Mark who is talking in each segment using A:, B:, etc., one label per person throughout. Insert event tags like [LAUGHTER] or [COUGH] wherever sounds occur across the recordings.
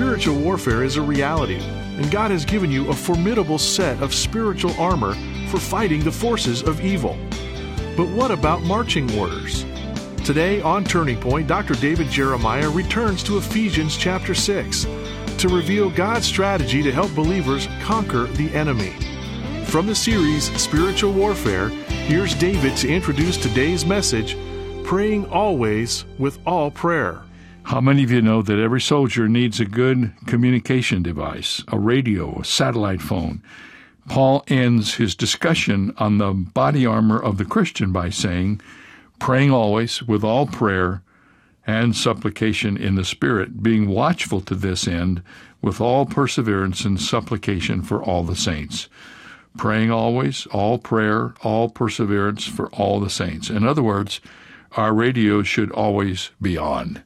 A: Spiritual warfare is a reality, and God has given you a formidable set of spiritual armor for fighting the forces of evil. But what about marching orders? Today on Turning Point, Dr. David Jeremiah returns to Ephesians chapter 6 to reveal God's strategy to help believers conquer the enemy. From the series Spiritual Warfare, here's David to introduce today's message Praying Always with All Prayer.
B: How many of you know that every soldier needs a good communication device, a radio, a satellite phone? Paul ends his discussion on the body armor of the Christian by saying, praying always with all prayer and supplication in the Spirit, being watchful to this end with all perseverance and supplication for all the saints. Praying always, all prayer, all perseverance for all the saints. In other words, our radio should always be on.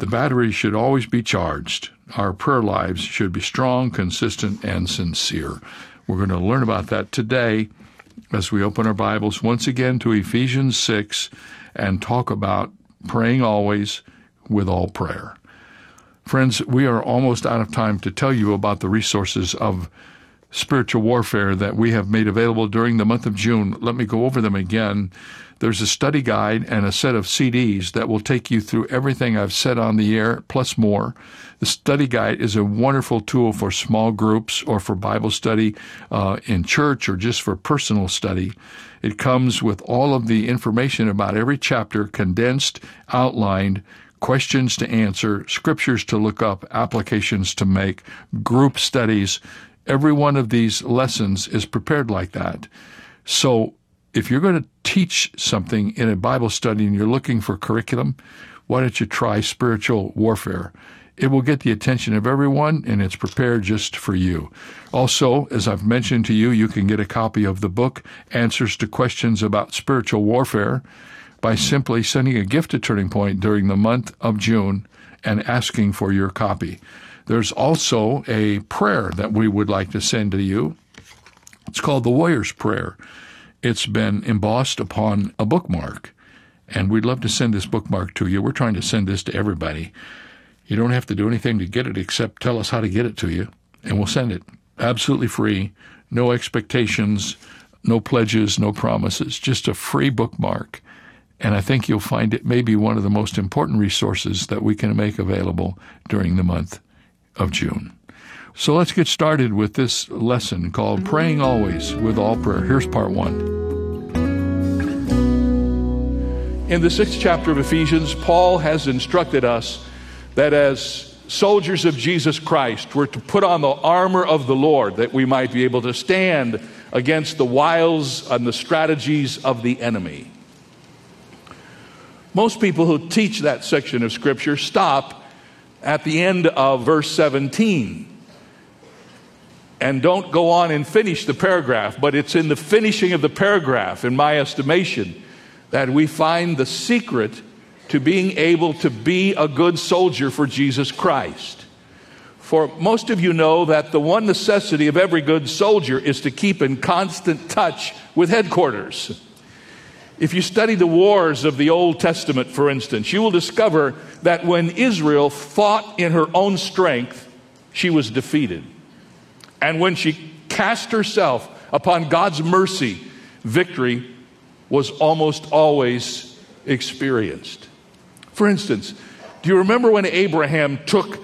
B: The battery should always be charged. Our prayer lives should be strong, consistent, and sincere. We're going to learn about that today as we open our Bibles once again to Ephesians 6 and talk about praying always with all prayer. Friends, we are almost out of time to tell you about the resources of spiritual warfare that we have made available during the month of June. Let me go over them again. There's a study guide and a set of CDs that will take you through everything I've said on the air, plus more. The study guide is a wonderful tool for small groups or for Bible study uh, in church or just for personal study. It comes with all of the information about every chapter condensed, outlined, questions to answer, scriptures to look up, applications to make, group studies. Every one of these lessons is prepared like that. So if you're going to teach something in a Bible study and you're looking for curriculum, why don't you try spiritual warfare? It will get the attention of everyone and it's prepared just for you. Also, as I've mentioned to you, you can get a copy of the book, Answers to Questions About Spiritual Warfare, by simply sending a gift to Turning Point during the month of June and asking for your copy. There's also a prayer that we would like to send to you. It's called the Warrior's Prayer. It's been embossed upon a bookmark, and we'd love to send this bookmark to you. We're trying to send this to everybody. You don't have to do anything to get it except tell us how to get it to you, and we'll send it absolutely free, no expectations, no pledges, no promises, just a free bookmark. And I think you'll find it may be one of the most important resources that we can make available during the month of June. So let's get started with this lesson called Praying Always with All Prayer. Here's part one. In the sixth chapter of Ephesians, Paul has instructed us that as soldiers of Jesus Christ, we're to put on the armor of the Lord that we might be able to stand against the wiles and the strategies of the enemy. Most people who teach that section of Scripture stop at the end of verse 17 and don't go on and finish the paragraph, but it's in the finishing of the paragraph, in my estimation, that we find the secret to being able to be a good soldier for Jesus Christ. For most of you know that the one necessity of every good soldier is to keep in constant touch with headquarters. If you study the wars of the Old Testament, for instance, you will discover that when Israel fought in her own strength, she was defeated. And when she cast herself upon God's mercy, victory was almost always experienced. For instance, do you remember when Abraham took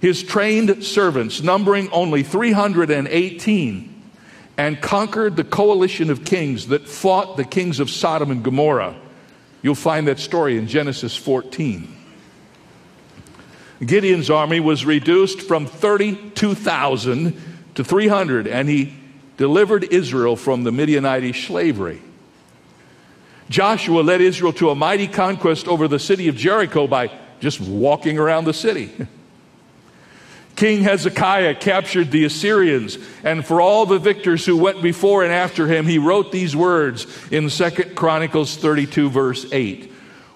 B: his trained servants, numbering only 318, and conquered the coalition of kings that fought the kings of Sodom and Gomorrah? You'll find that story in Genesis 14. Gideon's army was reduced from 32,000 to 300, and he delivered Israel from the Midianite slavery. Joshua led Israel to a mighty conquest over the city of Jericho by just walking around the city. [LAUGHS] King Hezekiah captured the Assyrians, and for all the victors who went before and after him, he wrote these words in 2 Chronicles 32, verse 8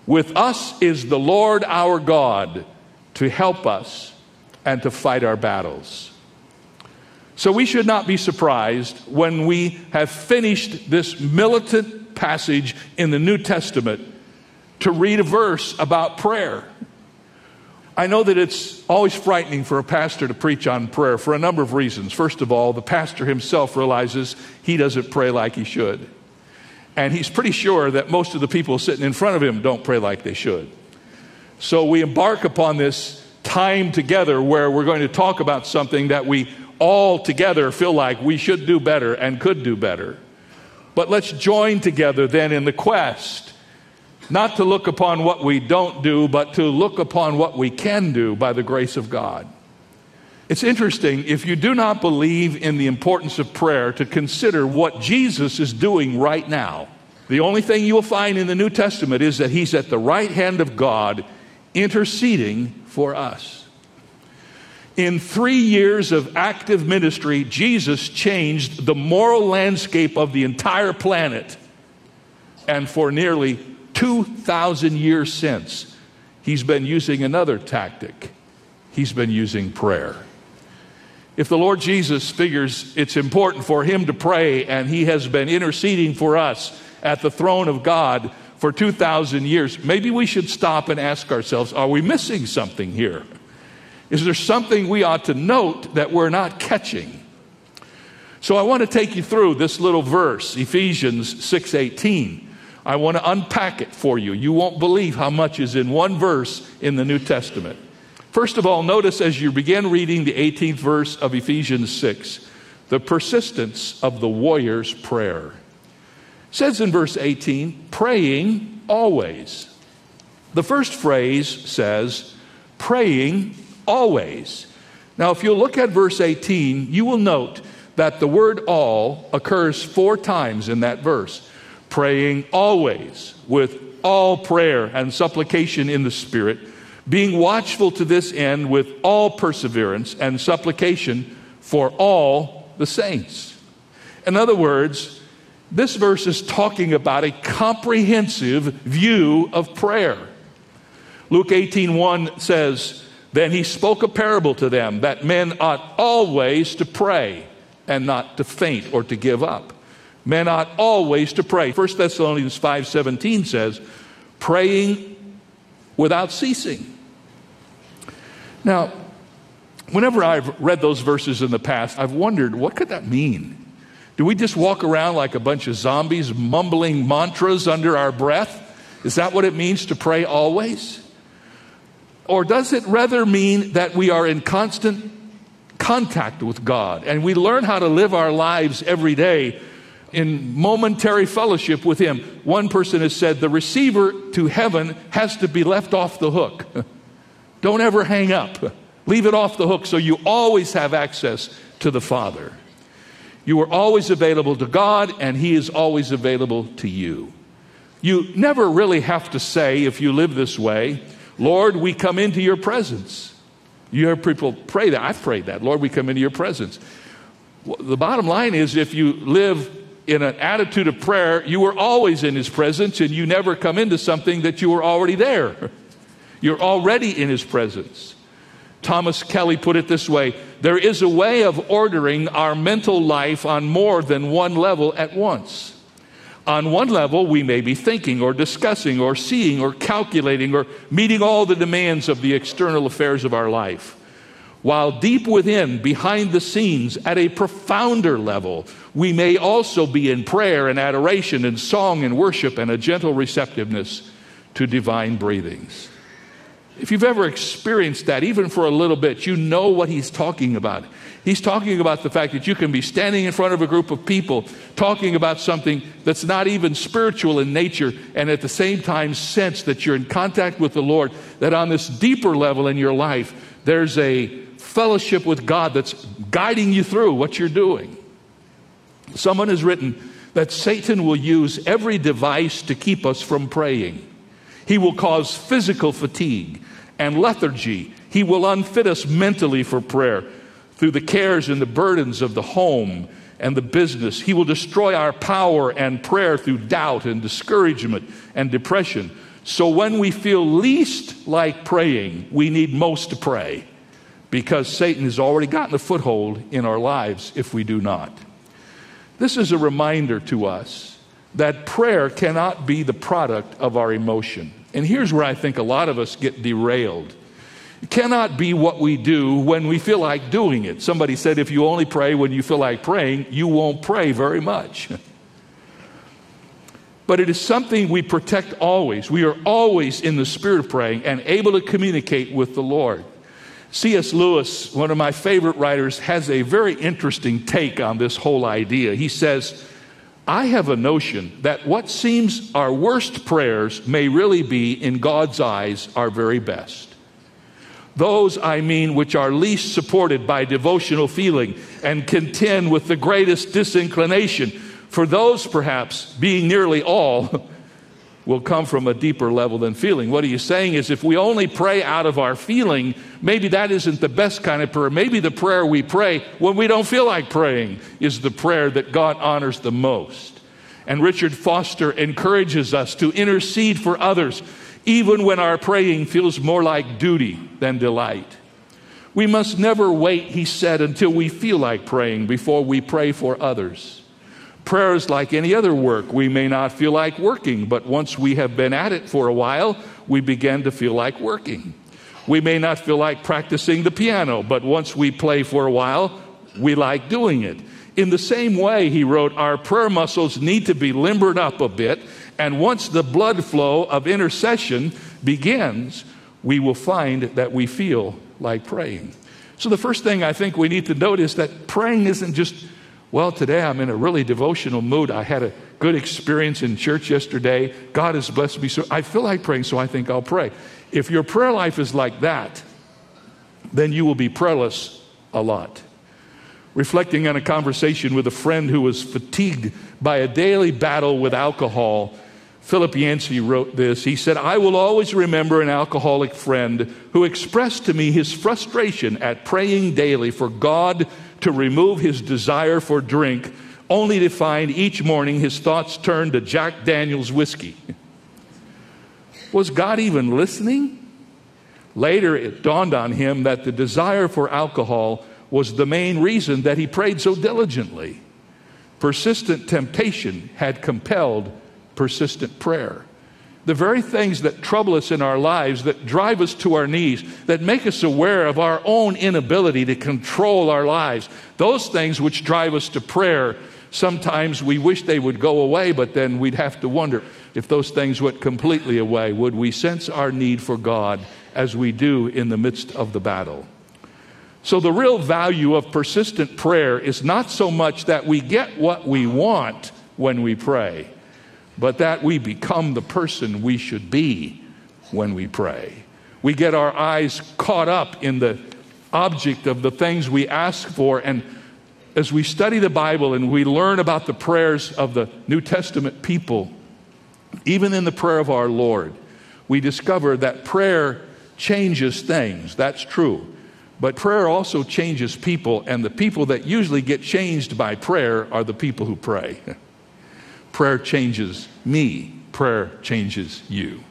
B: With us is the Lord our God to help us and to fight our battles. So we should not be surprised when we have finished this militant passage in the New Testament to read a verse about prayer. I know that it's always frightening for a pastor to preach on prayer for a number of reasons. First of all, the pastor himself realizes he doesn't pray like he should. And he's pretty sure that most of the people sitting in front of him don't pray like they should. So we embark upon this time together where we're going to talk about something that we all together feel like we should do better and could do better. But let's join together then in the quest, not to look upon what we don't do, but to look upon what we can do by the grace of God. It's interesting, if you do not believe in the importance of prayer, to consider what Jesus is doing right now. The only thing you will find in the New Testament is that he's at the right hand of God interceding for us. In three years of active ministry, Jesus changed the moral landscape of the entire planet. And for nearly 2,000 years since, he's been using another tactic. He's been using prayer. If the Lord Jesus figures it's important for him to pray and he has been interceding for us at the throne of God, for 2,000 years, maybe we should stop and ask ourselves are we missing something here? Is there something we ought to note that we're not catching? So I want to take you through this little verse, Ephesians 6:18. I want to unpack it for you. You won't believe how much is in one verse in the New Testament. First of all, notice as you begin reading the 18th verse of Ephesians 6, the persistence of the warrior's prayer says in verse 18, praying always. The first phrase says, praying always. Now, if you look at verse 18, you will note that the word all occurs four times in that verse. Praying always with all prayer and supplication in the Spirit, being watchful to this end with all perseverance and supplication for all the saints. In other words, this verse is talking about a comprehensive view of prayer. Luke 18:1 says, "Then he spoke a parable to them that men ought always to pray and not to faint or to give up. Men ought always to pray." 1 Thessalonians 5:17 says, "Praying without ceasing." Now, whenever I've read those verses in the past, I've wondered what could that mean? Do we just walk around like a bunch of zombies mumbling mantras under our breath? Is that what it means to pray always? Or does it rather mean that we are in constant contact with God and we learn how to live our lives every day in momentary fellowship with Him? One person has said the receiver to heaven has to be left off the hook. [LAUGHS] Don't ever hang up. Leave it off the hook so you always have access to the Father. You are always available to God, and He is always available to you. You never really have to say, if you live this way, Lord, we come into your presence. You hear people pray that. I've prayed that. Lord, we come into your presence. The bottom line is if you live in an attitude of prayer, you were always in his presence and you never come into something that you were already there. [LAUGHS] You're already in his presence. Thomas Kelly put it this way there is a way of ordering our mental life on more than one level at once. On one level, we may be thinking or discussing or seeing or calculating or meeting all the demands of the external affairs of our life. While deep within, behind the scenes, at a profounder level, we may also be in prayer and adoration and song and worship and a gentle receptiveness to divine breathings. If you've ever experienced that, even for a little bit, you know what he's talking about. He's talking about the fact that you can be standing in front of a group of people talking about something that's not even spiritual in nature, and at the same time sense that you're in contact with the Lord, that on this deeper level in your life, there's a fellowship with God that's guiding you through what you're doing. Someone has written that Satan will use every device to keep us from praying. He will cause physical fatigue and lethargy. He will unfit us mentally for prayer through the cares and the burdens of the home and the business. He will destroy our power and prayer through doubt and discouragement and depression. So when we feel least like praying, we need most to pray because Satan has already gotten a foothold in our lives if we do not. This is a reminder to us that prayer cannot be the product of our emotion. And here's where I think a lot of us get derailed. It cannot be what we do when we feel like doing it. Somebody said if you only pray when you feel like praying, you won't pray very much. [LAUGHS] but it is something we protect always. We are always in the spirit of praying and able to communicate with the Lord. C.S. Lewis, one of my favorite writers, has a very interesting take on this whole idea. He says, I have a notion that what seems our worst prayers may really be, in God's eyes, our very best. Those, I mean, which are least supported by devotional feeling and contend with the greatest disinclination. For those, perhaps, being nearly all, will come from a deeper level than feeling. What he's saying is if we only pray out of our feeling, maybe that isn't the best kind of prayer. Maybe the prayer we pray when we don't feel like praying is the prayer that God honors the most. And Richard Foster encourages us to intercede for others, even when our praying feels more like duty than delight. We must never wait, he said, until we feel like praying before we pray for others. Prayer is like any other work. We may not feel like working, but once we have been at it for a while, we begin to feel like working. We may not feel like practicing the piano, but once we play for a while, we like doing it. In the same way, he wrote, our prayer muscles need to be limbered up a bit, and once the blood flow of intercession begins, we will find that we feel like praying. So, the first thing I think we need to note is that praying isn't just well, today I'm in a really devotional mood. I had a good experience in church yesterday. God has blessed me. So I feel like praying, so I think I'll pray. If your prayer life is like that, then you will be prayerless a lot. Reflecting on a conversation with a friend who was fatigued by a daily battle with alcohol, Philip Yancey wrote this. He said, I will always remember an alcoholic friend who expressed to me his frustration at praying daily for God to remove his desire for drink, only to find each morning his thoughts turned to Jack Daniels whiskey. Was God even listening? Later, it dawned on him that the desire for alcohol was the main reason that he prayed so diligently. Persistent temptation had compelled persistent prayer the very things that trouble us in our lives, that drive us to our knees, that make us aware of our own inability to control our lives, those things which drive us to prayer, sometimes we wish they would go away, but then we'd have to wonder if those things went completely away, would we sense our need for God as we do in the midst of the battle? So, the real value of persistent prayer is not so much that we get what we want when we pray but that we become the person we should be when we pray. We get our eyes caught up in the object of the things we ask for. And as we study the Bible and we learn about the prayers of the New Testament people, even in the prayer of our Lord, we discover that prayer changes things. That's true. But prayer also changes people, and the people that usually get changed by prayer are the people who pray. [LAUGHS] Prayer changes me, prayer changes you.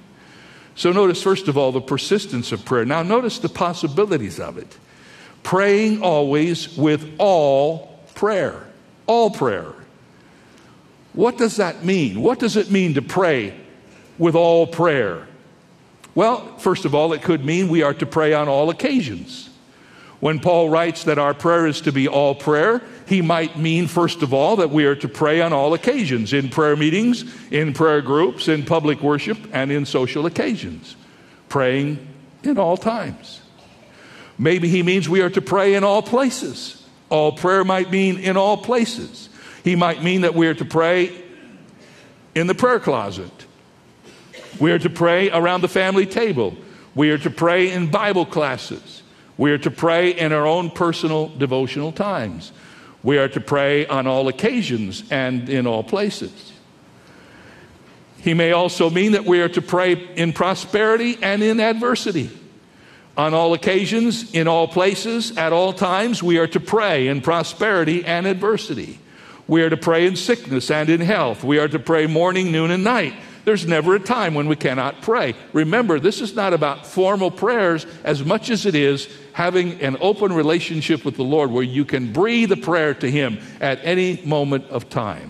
B: So notice, first of all, the persistence of prayer. Now, notice the possibilities of it. Praying always with all prayer. All prayer. What does that mean? What does it mean to pray with all prayer? Well, first of all, it could mean we are to pray on all occasions. When Paul writes that our prayer is to be all prayer, he might mean, first of all, that we are to pray on all occasions in prayer meetings, in prayer groups, in public worship, and in social occasions. Praying in all times. Maybe he means we are to pray in all places. All prayer might mean in all places. He might mean that we are to pray in the prayer closet. We are to pray around the family table. We are to pray in Bible classes. We are to pray in our own personal devotional times. We are to pray on all occasions and in all places. He may also mean that we are to pray in prosperity and in adversity. On all occasions, in all places, at all times, we are to pray in prosperity and adversity. We are to pray in sickness and in health. We are to pray morning, noon, and night. There's never a time when we cannot pray. Remember, this is not about formal prayers as much as it is having an open relationship with the Lord where you can breathe a prayer to Him at any moment of time.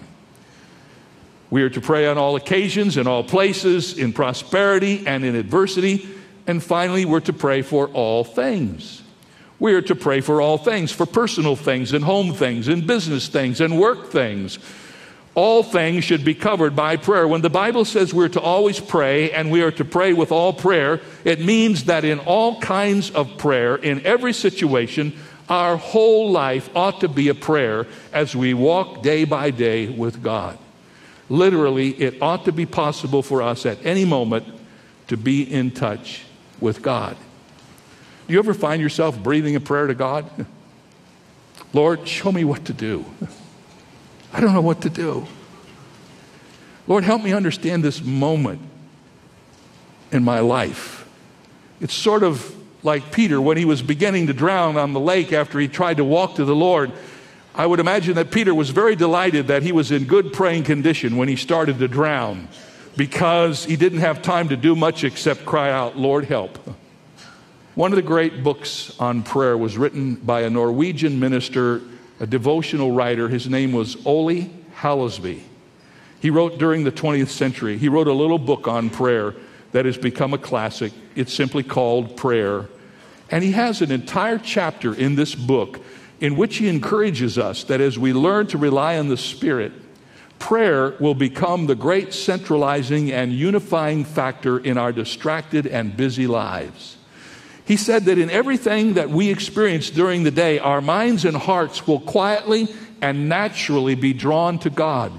B: We are to pray on all occasions, in all places, in prosperity and in adversity. And finally, we're to pray for all things. We are to pray for all things, for personal things and home things and business things and work things. All things should be covered by prayer. When the Bible says we're to always pray and we are to pray with all prayer, it means that in all kinds of prayer, in every situation, our whole life ought to be a prayer as we walk day by day with God. Literally, it ought to be possible for us at any moment to be in touch with God. Do you ever find yourself breathing a prayer to God? [LAUGHS] Lord, show me what to do. [LAUGHS] I don't know what to do. Lord, help me understand this moment in my life. It's sort of like Peter when he was beginning to drown on the lake after he tried to walk to the Lord. I would imagine that Peter was very delighted that he was in good praying condition when he started to drown because he didn't have time to do much except cry out, Lord, help. One of the great books on prayer was written by a Norwegian minister, a devotional writer. His name was Ole Hallesby. He wrote during the 20th century, he wrote a little book on prayer that has become a classic. It's simply called Prayer. And he has an entire chapter in this book in which he encourages us that as we learn to rely on the Spirit, prayer will become the great centralizing and unifying factor in our distracted and busy lives. He said that in everything that we experience during the day, our minds and hearts will quietly and naturally be drawn to God.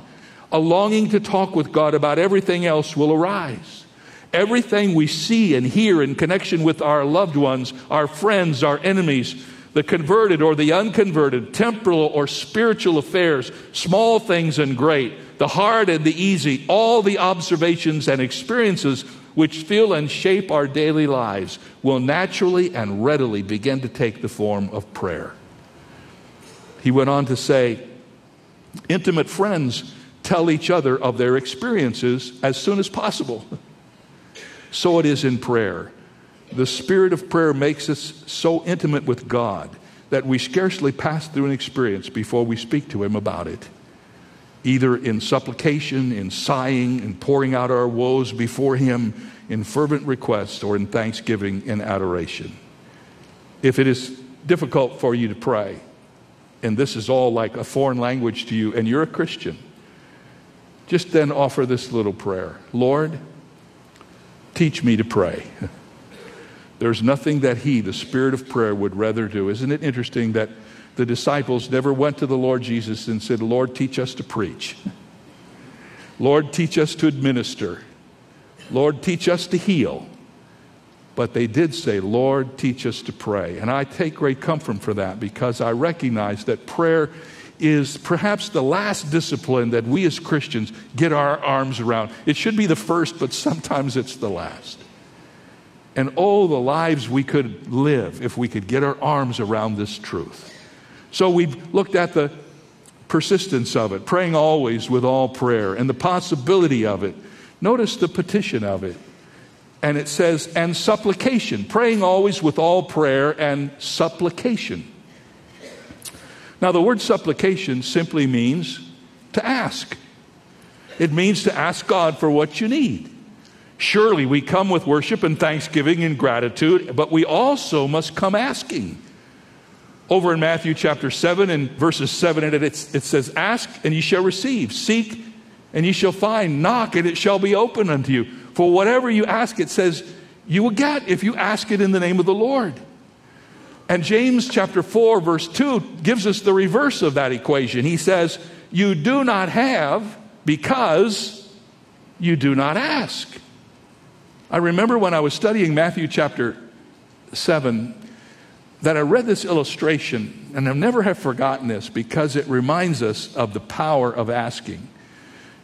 B: A longing to talk with God about everything else will arise. Everything we see and hear in connection with our loved ones, our friends, our enemies, the converted or the unconverted, temporal or spiritual affairs, small things and great, the hard and the easy, all the observations and experiences which fill and shape our daily lives will naturally and readily begin to take the form of prayer. He went on to say, intimate friends tell each other of their experiences as soon as possible. [LAUGHS] So it is in prayer. The spirit of prayer makes us so intimate with God that we scarcely pass through an experience before we speak to Him about it either in supplication, in sighing, in pouring out our woes before Him, in fervent request, or in thanksgiving and adoration. If it is difficult for you to pray, and this is all like a foreign language to you, and you're a Christian, just then offer this little prayer Lord, teach me to pray. [LAUGHS] There's nothing that He, the Spirit of prayer, would rather do. Isn't it interesting that? The disciples never went to the Lord Jesus and said, Lord, teach us to preach. Lord, teach us to administer. Lord, teach us to heal. But they did say, Lord, teach us to pray. And I take great comfort for that because I recognize that prayer is perhaps the last discipline that we as Christians get our arms around. It should be the first, but sometimes it's the last. And oh, the lives we could live if we could get our arms around this truth. So we've looked at the persistence of it, praying always with all prayer, and the possibility of it. Notice the petition of it. And it says, and supplication, praying always with all prayer and supplication. Now, the word supplication simply means to ask. It means to ask God for what you need. Surely we come with worship and thanksgiving and gratitude, but we also must come asking. Over in Matthew chapter 7 and verses 7 and 8, it says, Ask and ye shall receive, seek and ye shall find, knock and it shall be opened unto you. For whatever you ask, it says, you will get if you ask it in the name of the Lord. And James chapter 4, verse 2 gives us the reverse of that equation. He says, You do not have because you do not ask. I remember when I was studying Matthew chapter 7 that I read this illustration, and I never have forgotten this because it reminds us of the power of asking.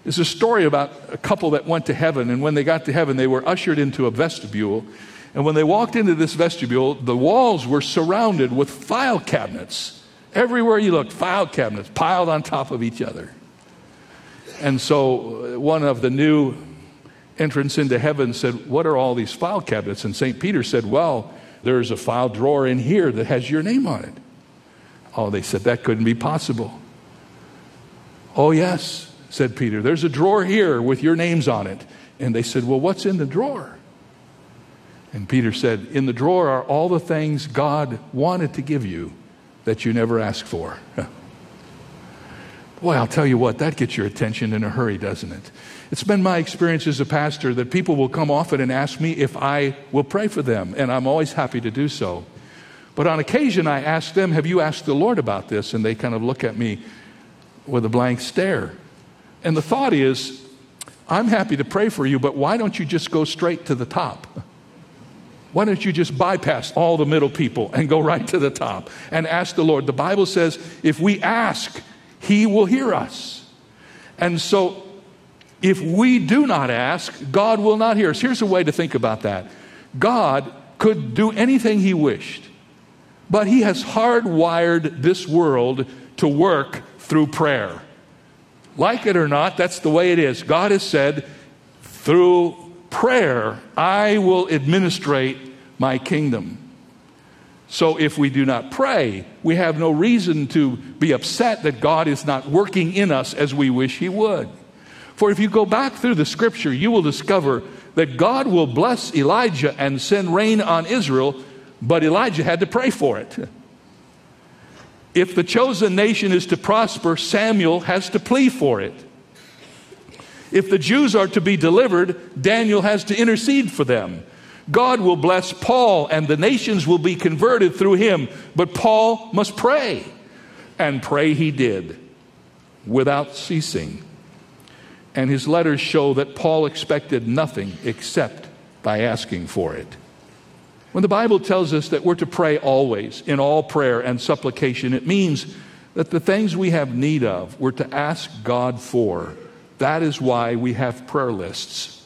B: It's a story about a couple that went to heaven, and when they got to heaven, they were ushered into a vestibule. And when they walked into this vestibule, the walls were surrounded with file cabinets. Everywhere you looked, file cabinets piled on top of each other. And so uh, one of the new entrants into heaven said, What are all these file cabinets? And St. Peter said, Well, there's a file drawer in here that has your name on it. Oh, they said, That couldn't be possible. Oh, yes, said Peter. There's a drawer here with your names on it. And they said, Well, what's in the drawer? And Peter said, In the drawer are all the things God wanted to give you that you never asked for. [LAUGHS] Boy, I'll tell you what, that gets your attention in a hurry, doesn't it? It's been my experience as a pastor that people will come often and ask me if I will pray for them, and I'm always happy to do so. But on occasion, I ask them, Have you asked the Lord about this? And they kind of look at me with a blank stare. And the thought is, I'm happy to pray for you, but why don't you just go straight to the top? Why don't you just bypass all the middle people and go right to the top and ask the Lord? The Bible says if we ask, he will hear us. And so, if we do not ask, God will not hear us. Here's a way to think about that God could do anything He wished, but He has hardwired this world to work through prayer. Like it or not, that's the way it is. God has said, through prayer, I will administrate my kingdom. So if we do not pray, we have no reason to be upset that God is not working in us as we wish He would. For if you go back through the scripture, you will discover that God will bless Elijah and send rain on Israel, but Elijah had to pray for it. If the chosen nation is to prosper, Samuel has to plead for it. If the Jews are to be delivered, Daniel has to intercede for them. God will bless Paul and the nations will be converted through him. But Paul must pray. And pray he did without ceasing. And his letters show that Paul expected nothing except by asking for it. When the Bible tells us that we're to pray always, in all prayer and supplication, it means that the things we have need of, we're to ask God for. That is why we have prayer lists.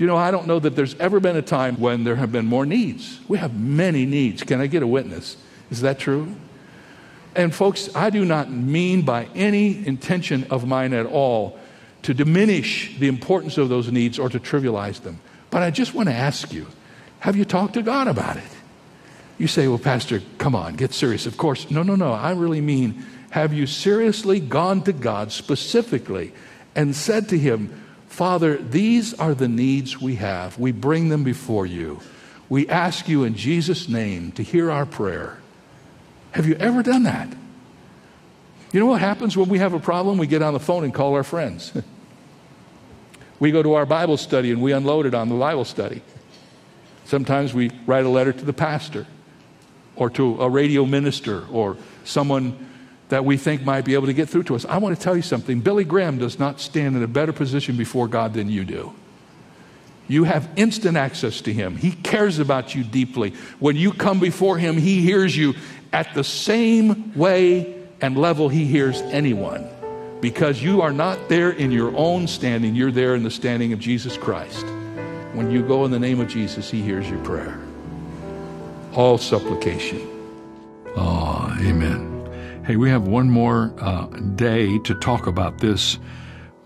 B: You know, I don't know that there's ever been a time when there have been more needs. We have many needs. Can I get a witness? Is that true? And, folks, I do not mean by any intention of mine at all to diminish the importance of those needs or to trivialize them. But I just want to ask you have you talked to God about it? You say, well, Pastor, come on, get serious. Of course. No, no, no. I really mean, have you seriously gone to God specifically and said to Him, Father, these are the needs we have. We bring them before you. We ask you in Jesus' name to hear our prayer. Have you ever done that? You know what happens when we have a problem? We get on the phone and call our friends. [LAUGHS] we go to our Bible study and we unload it on the Bible study. Sometimes we write a letter to the pastor or to a radio minister or someone that we think might be able to get through to us. I want to tell you something. Billy Graham does not stand in a better position before God than you do. You have instant access to Him. He cares about you deeply. When you come before Him, He hears you at the same way and level He hears anyone. Because you are not there in your own standing, you're there in the standing of Jesus Christ. When you go in the name of Jesus, He hears your prayer. All supplication. Oh, amen. Hey, we have one more uh, day to talk about this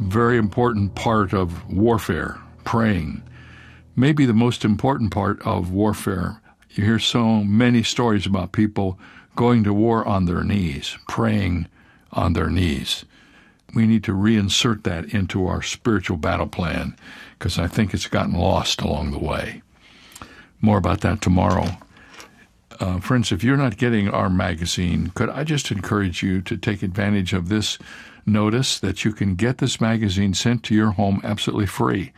B: very important part of warfare praying. Maybe the most important part of warfare. You hear so many stories about people going to war on their knees, praying on their knees. We need to reinsert that into our spiritual battle plan because I think it's gotten lost along the way. More about that tomorrow. Uh, friends, if you're not getting our magazine, could I just encourage you to take advantage of this notice that you can get this magazine sent to your home absolutely free?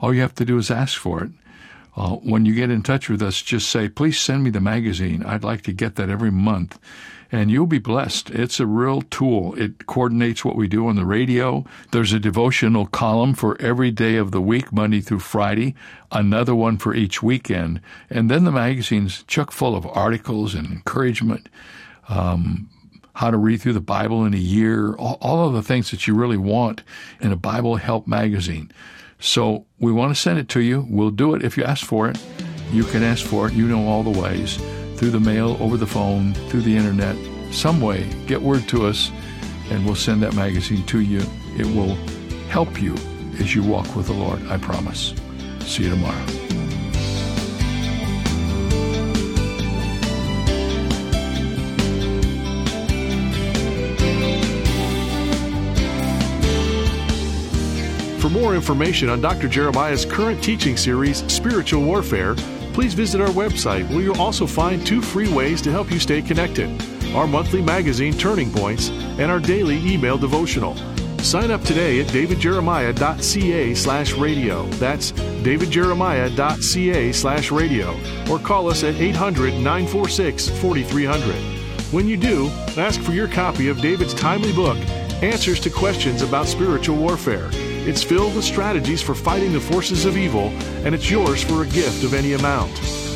B: All you have to do is ask for it. Uh, when you get in touch with us, just say, please send me the magazine. I'd like to get that every month. And you'll be blessed. It's a real tool. It coordinates what we do on the radio. There's a devotional column for every day of the week, Monday through Friday, another one for each weekend. And then the magazine's chock full of articles and encouragement, um, how to read through the Bible in a year, all, all of the things that you really want in a Bible help magazine. So we want to send it to you. We'll do it if you ask for it. You can ask for it. You know all the ways through the mail, over the phone, through the internet, some way. Get word to us, and we'll send that magazine to you. It will help you as you walk with the Lord, I promise. See you tomorrow.
A: More information on Dr. Jeremiah's current teaching series, Spiritual Warfare, please visit our website where you'll also find two free ways to help you stay connected our monthly magazine, Turning Points, and our daily email devotional. Sign up today at davidjeremiah.ca slash radio. That's davidjeremiah.ca slash radio. Or call us at 800 946 4300. When you do, ask for your copy of David's timely book, Answers to Questions About Spiritual Warfare. It's filled with strategies for fighting the forces of evil, and it's yours for a gift of any amount.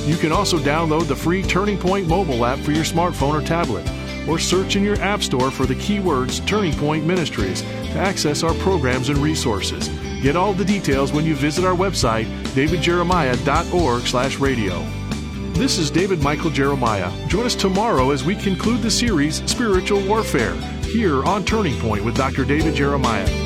A: You can also download the free Turning Point mobile app for your smartphone or tablet, or search in your app store for the keywords Turning Point Ministries to access our programs and resources. Get all the details when you visit our website, davidjeremiah.org/radio. This is David Michael Jeremiah. Join us tomorrow as we conclude the series Spiritual Warfare here on Turning Point with Dr. David Jeremiah.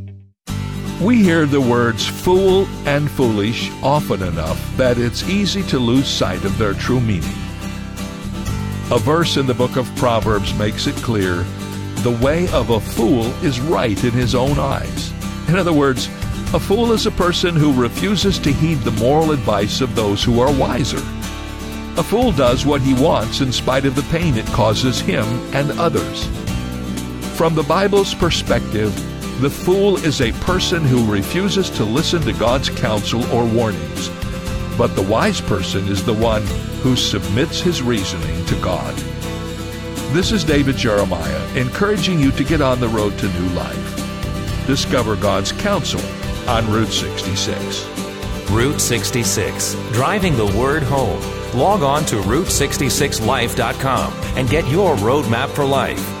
C: We hear the words fool and foolish often enough that it's easy to lose sight of their true meaning. A verse in the book of Proverbs makes it clear the way of a fool is right in his own eyes. In other words, a fool is a person who refuses to heed the moral advice of those who are wiser. A fool does what he wants in spite of the pain it causes him and others. From the Bible's perspective, the fool is a person who refuses to listen to God's counsel or warnings. But the wise person is the one who submits his reasoning to God. This is David Jeremiah encouraging you to get on the road to new life. Discover God's counsel on Route 66.
D: Route 66, driving the word home. Log on to Route66Life.com and get your roadmap for life.